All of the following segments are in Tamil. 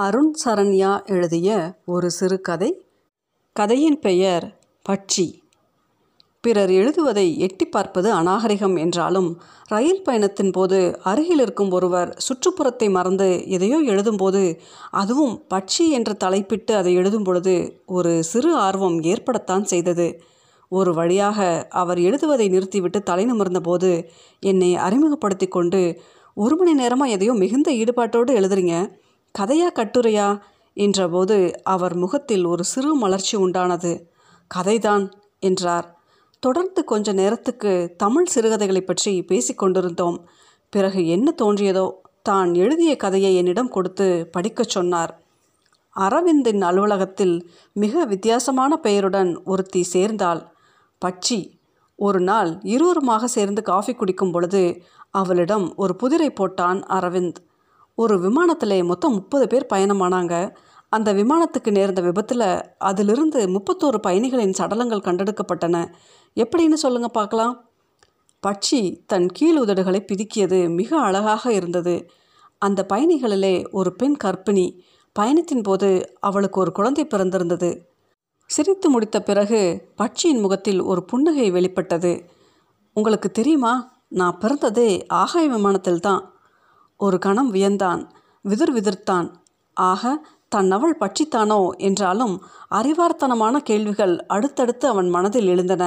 அருண் சரண்யா எழுதிய ஒரு சிறுகதை கதையின் பெயர் பட்சி. பிறர் எழுதுவதை எட்டி பார்ப்பது அநாகரிகம் என்றாலும் ரயில் பயணத்தின் போது அருகில் இருக்கும் ஒருவர் சுற்றுப்புறத்தை மறந்து எதையோ எழுதும்போது அதுவும் பட்சி என்று தலைப்பிட்டு அதை எழுதும் பொழுது ஒரு சிறு ஆர்வம் ஏற்படத்தான் செய்தது. ஒரு வழியாக அவர் எழுதுவதை நிறுத்திவிட்டு தலை நிமிர்ந்தபோது என்னை அறிமுகப்படுத்தி கொண்டு ஒரு மணி நேரமாக எதையோ மிகுந்த ஈடுபாட்டோடு எழுதுறீங்க கதையா கட்டுரையா? என்றபோது அவர் முகத்தில் ஒரு சிறு மலர்ச்சி உண்டானது. கதைதான் என்றார். தொடர்ந்து கொஞ்ச நேரத்துக்கு தமிழ் சிறுகதைகளை பற்றி பேசிக்கொண்டிருந்தோம் பிறகு என்ன தோன்றியதோ தான் எழுதிய கதையை என்னிடம் கொடுத்து படிக்கச் சொன்னார். அரவிந்தின் அலுவலகத்தில் மிக வித்தியாசமான பெயருடன் ஒருத்தி சேர்ந்தாள். பட்சி. ஒரு நாள் இருவருமாக சேர்ந்து காஃபி குடிக்கும் பொழுது அவளிடம் ஒரு புதிரை போட்டான் அரவிந்த். ஒரு விமானத்தில் மொத்தம் முப்பது பேர் பயணமானாங்க. அந்த விமானத்துக்கு நேர்ந்த விபத்தில் அதிலிருந்து முப்பத்தோரு பயணிகளின் சடலங்கள் கண்டெடுக்கப்பட்டன. எப்படின்னு சொல்லுங்க பார்க்கலாம். பட்சி தன் கீழ் உதடுகளை பிதுக்கியது. மிக அழகாக இருந்தது. அந்த பயணிகளிலே ஒரு பெண் கர்ப்பிணி. பயணத்தின் போது அவளுக்கு ஒரு குழந்தை பிறந்திருந்தது. சிரித்து முடித்த பிறகு பட்சியின் முகத்தில் ஒரு புன்னகை வெளிப்பட்டது. உங்களுக்கு தெரியுமா? நான் பிறந்ததே ஆகாய விமானத்தில் தான் ஒரு கணம் வியந்தான் விதிர் விதிர்த்தான். ஆக தன் அவள் பட்சித்தானோ என்றாலும் அறிவார்த்தனமான கேள்விகள் அடுத்தடுத்து அவன் மனதில் எழுந்தன.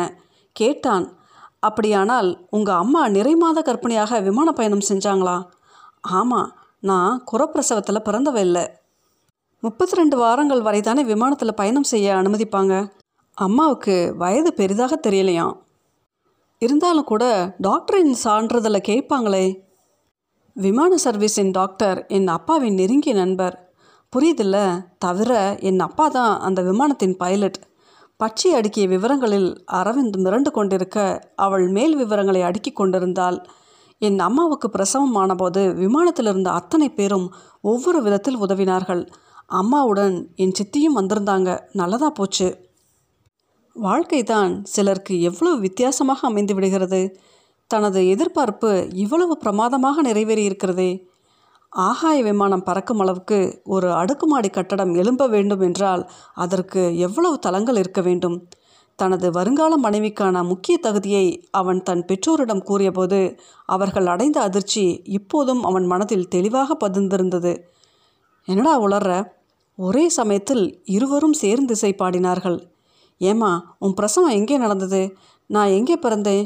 கேட்டான் அப்படியானால் உங்கள் அம்மா நிறைமாத கற்பனையாக விமான பயணம் செஞ்சாங்களா? ஆமாம் நான் குரப்பிரசவத்தில் பிறந்தவ இல்லை. முப்பத்தி ரெண்டு வாரங்கள் வரை தானே விமானத்தில் பயணம் செய்ய அனுமதிப்பாங்க? அம்மாவுக்கு வயது பெரிதாக தெரியலையாம். இருந்தாலும் கூட டாக்டரின் சான்றதில் கேட்பாங்களே விமான சர்வீஸின் டாக்டர் என் அப்பாவின் நெருங்கிய நண்பர். புரியுதில்ல? தவிர என் அப்பா தான் அந்த விமானத்தின் பைலட். பச்சை அடுக்கிய விவரங்களில் அரவிந்த் மிரண்டு கொண்டிருக்க அவள் மேல் விவரங்களை அடுக்கி கொண்டிருந்தாள் என் அம்மாவுக்கு பிரசவம் ஆனபோது விமானத்தில் இருந்த அத்தனை பேரும் ஒவ்வொரு விதத்தில் உதவினார்கள். அம்மாவுடன் என் சித்தியும் வந்திருந்தாங்க. நல்லதா போச்சு. வாழ்க்கை தான் சிலருக்கு எவ்வளவு வித்தியாசமாக அமைந்து விடுகிறது. தனது எதிர்பார்ப்பு இவ்வளவு பிரமாதமாக நிறைவேறி இருக்கிறதே ஆகாய விமானம் பறக்கும் அளவுக்கு ஒரு அடுக்குமாடி கட்டடம் எழும்ப வேண்டும் என்றால் அதற்கு எவ்வளவு தளங்கள் இருக்க வேண்டும்? தனது வருங்கால மனைவிக்கான முக்கிய தகுதியை அவன் தன் பெற்றோரிடம் கூறியபோது அவர்கள் அடைந்த அதிர்ச்சி இப்போதும் அவன் மனதில் தெளிவாக பதிந்திருந்தது. என்னடா உளர்ற? ஒரே சமயத்தில் இருவரும் சேர்ந்து இசை பாடினார்கள் ஏமா உன் பிரசவம் எங்கே நடந்தது? நான் எங்கே பிறந்தேன்?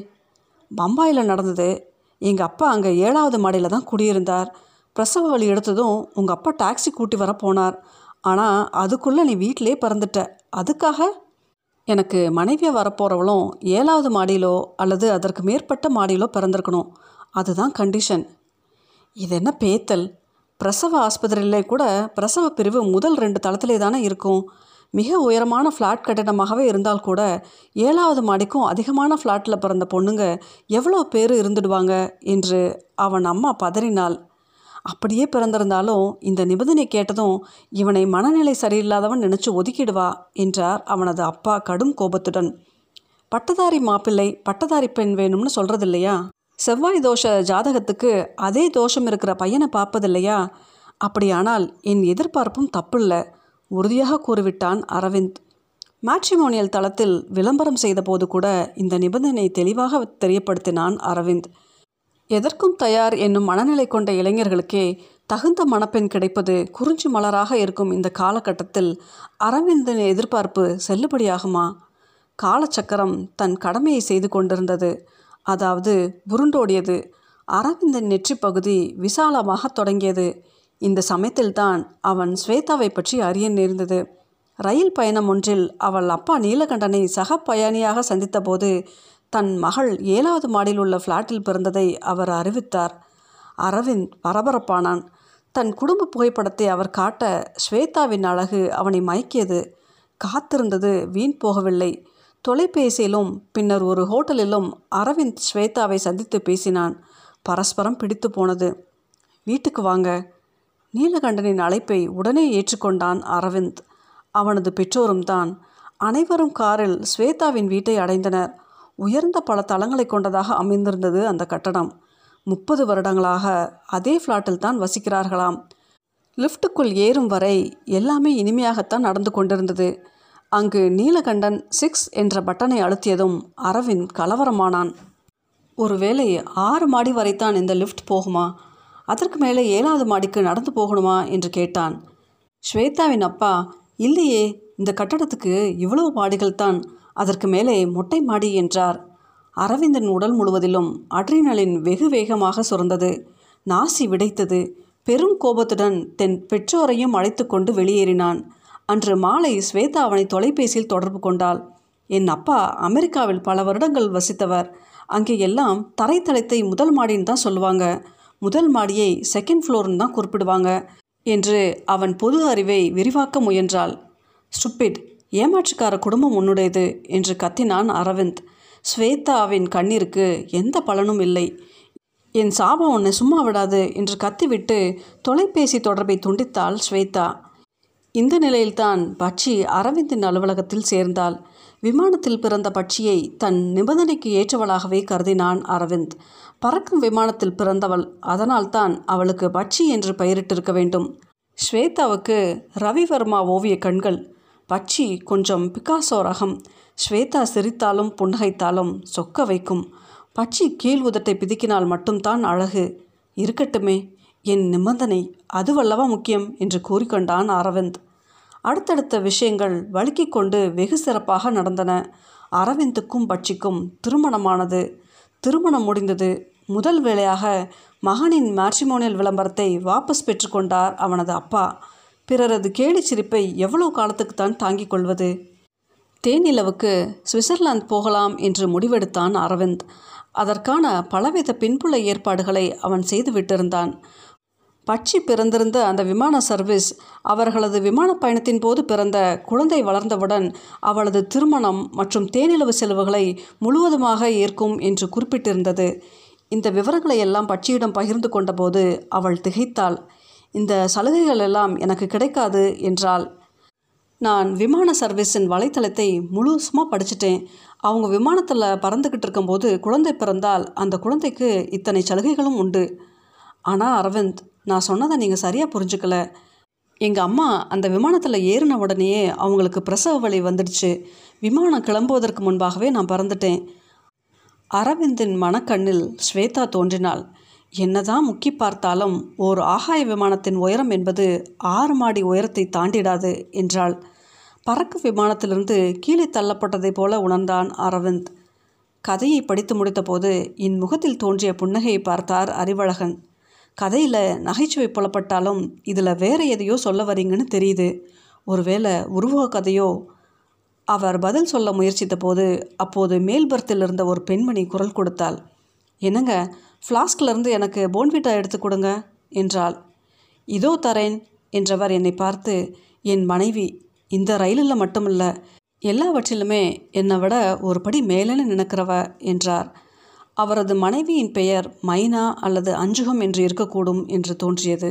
பம்பாயில் நடந்தது. எங்கள் அப்பா அங்கே ஏழாவது மாடியில் தான் குடியிருந்தார். பிரசவ வழி எடுத்ததும் உங்கள் அப்பா டாக்ஸி கூட்டி வர போனார். ஆனால் அதுக்குள்ளே நீ வீட்டிலே பிறந்துட்ட. அதுக்காக? எனக்கு மனைவியாக வரப்போகிறவளும் ஏழாவது மாடியிலோ அல்லது அதற்கு மேற்பட்ட மாடியிலோ பிறந்திருக்கணும். அதுதான் கண்டிஷன் இது என்ன பேத்தல்? பிரசவ ஆஸ்பத்திரியிலே கூட பிரசவ பிரிவு முதல் ரெண்டு தளத்திலே தானே இருக்கும். மிக உயரமான ஃப்ளாட் கட்டிடமாகவே இருந்தால் கூட ஏழாவது மாடிக்கும் அதிகமான ஃப்ளாட்டில் பிறந்த பொண்ணுங்க எவ்வளோ பேர் இருந்துடுவாங்க? என்று அவன் அம்மா பதறினாள். அப்படியே பிறந்திருந்தாலும் இந்த நிபந்தனை கேட்டதும் இவனை மனநிலை சரியில்லாதவன் நினச்சி ஒதுக்கிடுவா என்றார் அவனது அப்பா கடும் கோபத்துடன். பட்டதாரி மாப்பிள்ளை பட்டதாரி பெண் வேணும்னு சொல்கிறது இல்லையா செவ்வாய் தோஷ ஜாதகத்துக்கு அதே தோஷம் இருக்கிற பையனை பார்ப்பதில்லையா? அப்படியானால் என் எதிர்பார்ப்பும் தப்பில்லை. உறுதியாக கூறிவிட்டான் அரவிந்த். மேட்ரிமோனியல் தளத்தில் விளம்பரம் செய்தபோது கூட இந்த நிபந்தனை தெளிவாக தெரியப்படுத்தினான் அரவிந்த். எதற்கும் தயார் என்னும் மனநிலை கொண்ட இளைஞர்களுக்கே தகுந்த மணப்பெண் கிடைப்பது குறிஞ்சி மலராக இருக்கும் இந்த காலகட்டத்தில் அரவிந்தின் எதிர்பார்ப்பு செல்லுபடியாகுமா? காலச்சக்கரம் தன் கடமையை செய்து கொண்டிருந்தது. அதாவது உருண்டோடியது. அரவிந்தின் நெற்றி பகுதி விசாலமாக தொடங்கியது. இந்த சமயத்தில்தான் அவன் ஸ்வேதாவை பற்றி அறிய நேர்ந்தது. ரயில் பயணம் ஒன்றில் அவள் அப்பா நீலகண்டனை சக பயணியாக சந்தித்தபோது தன் மகள் ஏழாவது மாடியில் உள்ள ஃப்ளாட்டில் பிறந்ததை அவர் அறிவித்தார். அரவிந்த் பரபரப்பானான். தன் குடும்ப புகைப்படத்தை அவர் காட்ட ஸ்வேதாவின் அழகு அவனை மயக்கியது. காத்திருந்தது வீண் போகவில்லை. தொலைபேசியிலும் பின்னர் ஒரு ஹோட்டலிலும் அரவிந்த் ஸ்வேதாவை சந்தித்து பேசினான். பரஸ்பரம் பிடித்து போனது. வீட்டுக்கு வாங்க. நீலகண்டனின் அழைப்பை உடனே ஏற்றுக்கொண்டான் அரவிந்த். அவனது பெற்றோரும் தான். அனைவரும் காரில் ஸ்வேதாவின் வீட்டை அடைந்தனர். உயர்ந்த பல தளங்களை கொண்டதாக அமைந்திருந்தது அந்த கட்டடம். முப்பது வருடங்களாக அதே ஃப்ளாட்டில் தான் வசிக்கிறார்களாம். லிஃப்ட்டுக்குள் ஏறும் வரை எல்லாமே இனிமையாகத்தான் நடந்து கொண்டிருந்தது. அங்கு நீலகண்டன் சிக்ஸ் என்ற பட்டனை அழுத்தியதும் அரவிந்த் கலவரமானான். ஒருவேளை ஆறு மாடி வரைத்தான் இந்த லிஃப்ட் போகுமா? அதற்கு மேலே ஏழாவது மாடிக்கு நடந்து போகணுமா என்று கேட்டான். ஸ்வேதாவின் அப்பா இல்லையே இந்த கட்டடத்துக்கு இவ்வளவு மாடிகள் தான். அதற்கு மேலே மொட்டை மாடி என்றார். அரவிந்தன் உடல் முழுவதிலும் அட்ரினலின் வெகு வேகமாக சுரந்தது. நாசி விடைத்தது. பெரும் கோபத்துடன் தென் பெற்றோரையும் அழைத்து கொண்டு வெளியேறினான். அன்று மாலை ஸ்வேதா அவனை தொலைபேசியில் தொடர்பு கொண்டாள். என் அப்பா அமெரிக்காவில் பல வருடங்கள் வசித்தவர். அங்கே எல்லாம் தரைத்தளத்தை முதல் மாடின்னு தான் சொல்லுவாங்க. முதல் மாடியை செகண்ட் ஃப்ளோர்னு தான் குறிப்பிடுவாங்க என்று அவன் பொது அறிவை விரிவாக்க முயன்றாள். ஸ்டுப்பிட் ஏமாற்றுக்கார குடும்பம் உன்னுடையது என்று கத்தினான் அரவிந்த். ஸ்வேதாவின் கண்ணீருக்கு எந்த பலனும் இல்லை. என் சாபம் உன்னை சும்மா விடாது என்று கத்திவிட்டு தொலைபேசி தொடர்பை துண்டித்தாள் ஸ்வேதா. இந்த நிலையில்தான் பட்சி அரவிந்தின் அலுவலகத்தில் சேர்ந்தாள். விமானத்தில் பிறந்த பட்சியை தன் நிபந்தனைக்கு ஏற்றவளாகவே கருதினான் அரவிந்த். பறக்கும் விமானத்தில் பிறந்தவள் அதனால்தான் அவளுக்கு பட்சி என்று பெயரிட்டிருக்க வேண்டும். ஸ்வேதாவுக்கு ரவிவர்மா ஓவிய கண்கள். பட்சி கொஞ்சம் பிகாசோ ரகம். ஸ்வேதா சிரித்தாலும் புன்னகைத்தாலும் சொக்க வைக்கும். பட்சி கீழ் உதட்டை பிதுக்கினால் மட்டும்தான் அழகு. இருக்கட்டுமே என் நிபந்தனை அதுவல்லவா முக்கியம் என்று கூறிக்கொண்டான் அரவிந்த். அடுத்தடுத்த விஷயங்கள் வழுக்கிக் கொண்டு வெகு சிறப்பாக நடந்தன. அரவிந்துக்கும் பட்சிக்கும் திருமணமானது. திருமணம் முடிந்தது. முதல் வேளையாக மகனின் மேட்ரிமோனியல் விளம்பரத்தை வாபஸ் பெற்றுக்கொண்டார் அவனது அப்பா. பிறரது கேலி சிரிப்பை எவ்வளவு காலத்துக்குத்தான் தாங்கிக் கொள்வது? தேனிலவுக்கு சுவிட்சர்லாந்து போகலாம் என்று முடிவெடுத்தான் அரவிந்த். அதற்கான பலவித பின்புல ஏற்பாடுகளை அவன் செய்து விட்டிருந்தான். பட்சி பிறந்திருந்த அந்த விமான சர்வீஸ் அவர்களது விமான பயணத்தின் போது பிறந்த குழந்தை வளர்ந்தவுடன் அவளது திருமணம் மற்றும் தேனிலவு செலவுகளை முழுவதுமாக ஏற்கும் என்று குறிப்பிட்டிருந்தது. இந்த விவரங்களை எல்லாம் பட்சியிடம் பகிர்ந்து கொண்டபோது அவள் திகைத்தாள். இந்த சலுகைகள் எல்லாம் எனக்கு கிடைக்காது என்றாள். நான் விமான சர்வீஸின் வலைத்தளத்தை முழுசுமாக படிச்சிட்டேன். அவங்க விமானத்தில் பறந்துக்கிட்டு இருக்கும்போது குழந்தை பிறந்தால் அந்த குழந்தைக்கு இத்தனை சலுகைகளும் உண்டு. ஆனால் அரவிந்த் நான் சொன்னதை நீங்கள் சரியாக புரிஞ்சுக்கல. எங்கள் அம்மா அந்த விமானத்தில் ஏறின உடனேயே அவங்களுக்கு பிரசவ வலி வந்துடுச்சு. விமானம் கிளம்புவதற்கு முன்பாகவே நான் பறந்துட்டேன். அரவிந்தின் மனக்கண்ணில் ஸ்வேதா தோன்றினாள். என்னதான் முக்கி பார்த்தாலும் ஓர் ஆகாய விமானத்தின் உயரம் என்பது ஆறு மாடி உயரத்தை தாண்டிடாது என்றாள். பறக்கும் விமானத்திலிருந்து கீழே தள்ளப்பட்டதைப் போல உணர்ந்தான் அரவிந்த். கதையை படித்து முடித்தபோது என் முகத்தில் தோன்றிய புன்னகையை பார்த்தார் அறிவழகன். கதையில் நகைச்சுவை புலப்பட்டாலும் இதில் வேற எதையோ சொல்ல வரீங்கன்னு தெரியுது. ஒருவேளை உருவக கதையோ அவர் பதில் சொல்ல முயற்சித்த போது அப்போது மேல்பர்த்தில் இருந்த ஒரு பெண்மணி குரல் கொடுத்தாள். என்னங்க ஃப்ளாஸ்கிலிருந்து எனக்கு போன்விட்டா எடுத்து கொடுங்க என்றாள். இதோ தரேன் என்றவர் என்னை பார்த்து என் மனைவி இந்த ரயிலில் மட்டுமில்ல எல்லாவற்றிலுமே என்னை விட ஒரு படி மேலேன்னு நினைக்கிறவ என்றார். அவரது மனைவியின் பெயர் மைனா அல்லது அஞ்சுகம் என்று இருக்கக்கூடும் என்று தோன்றியது.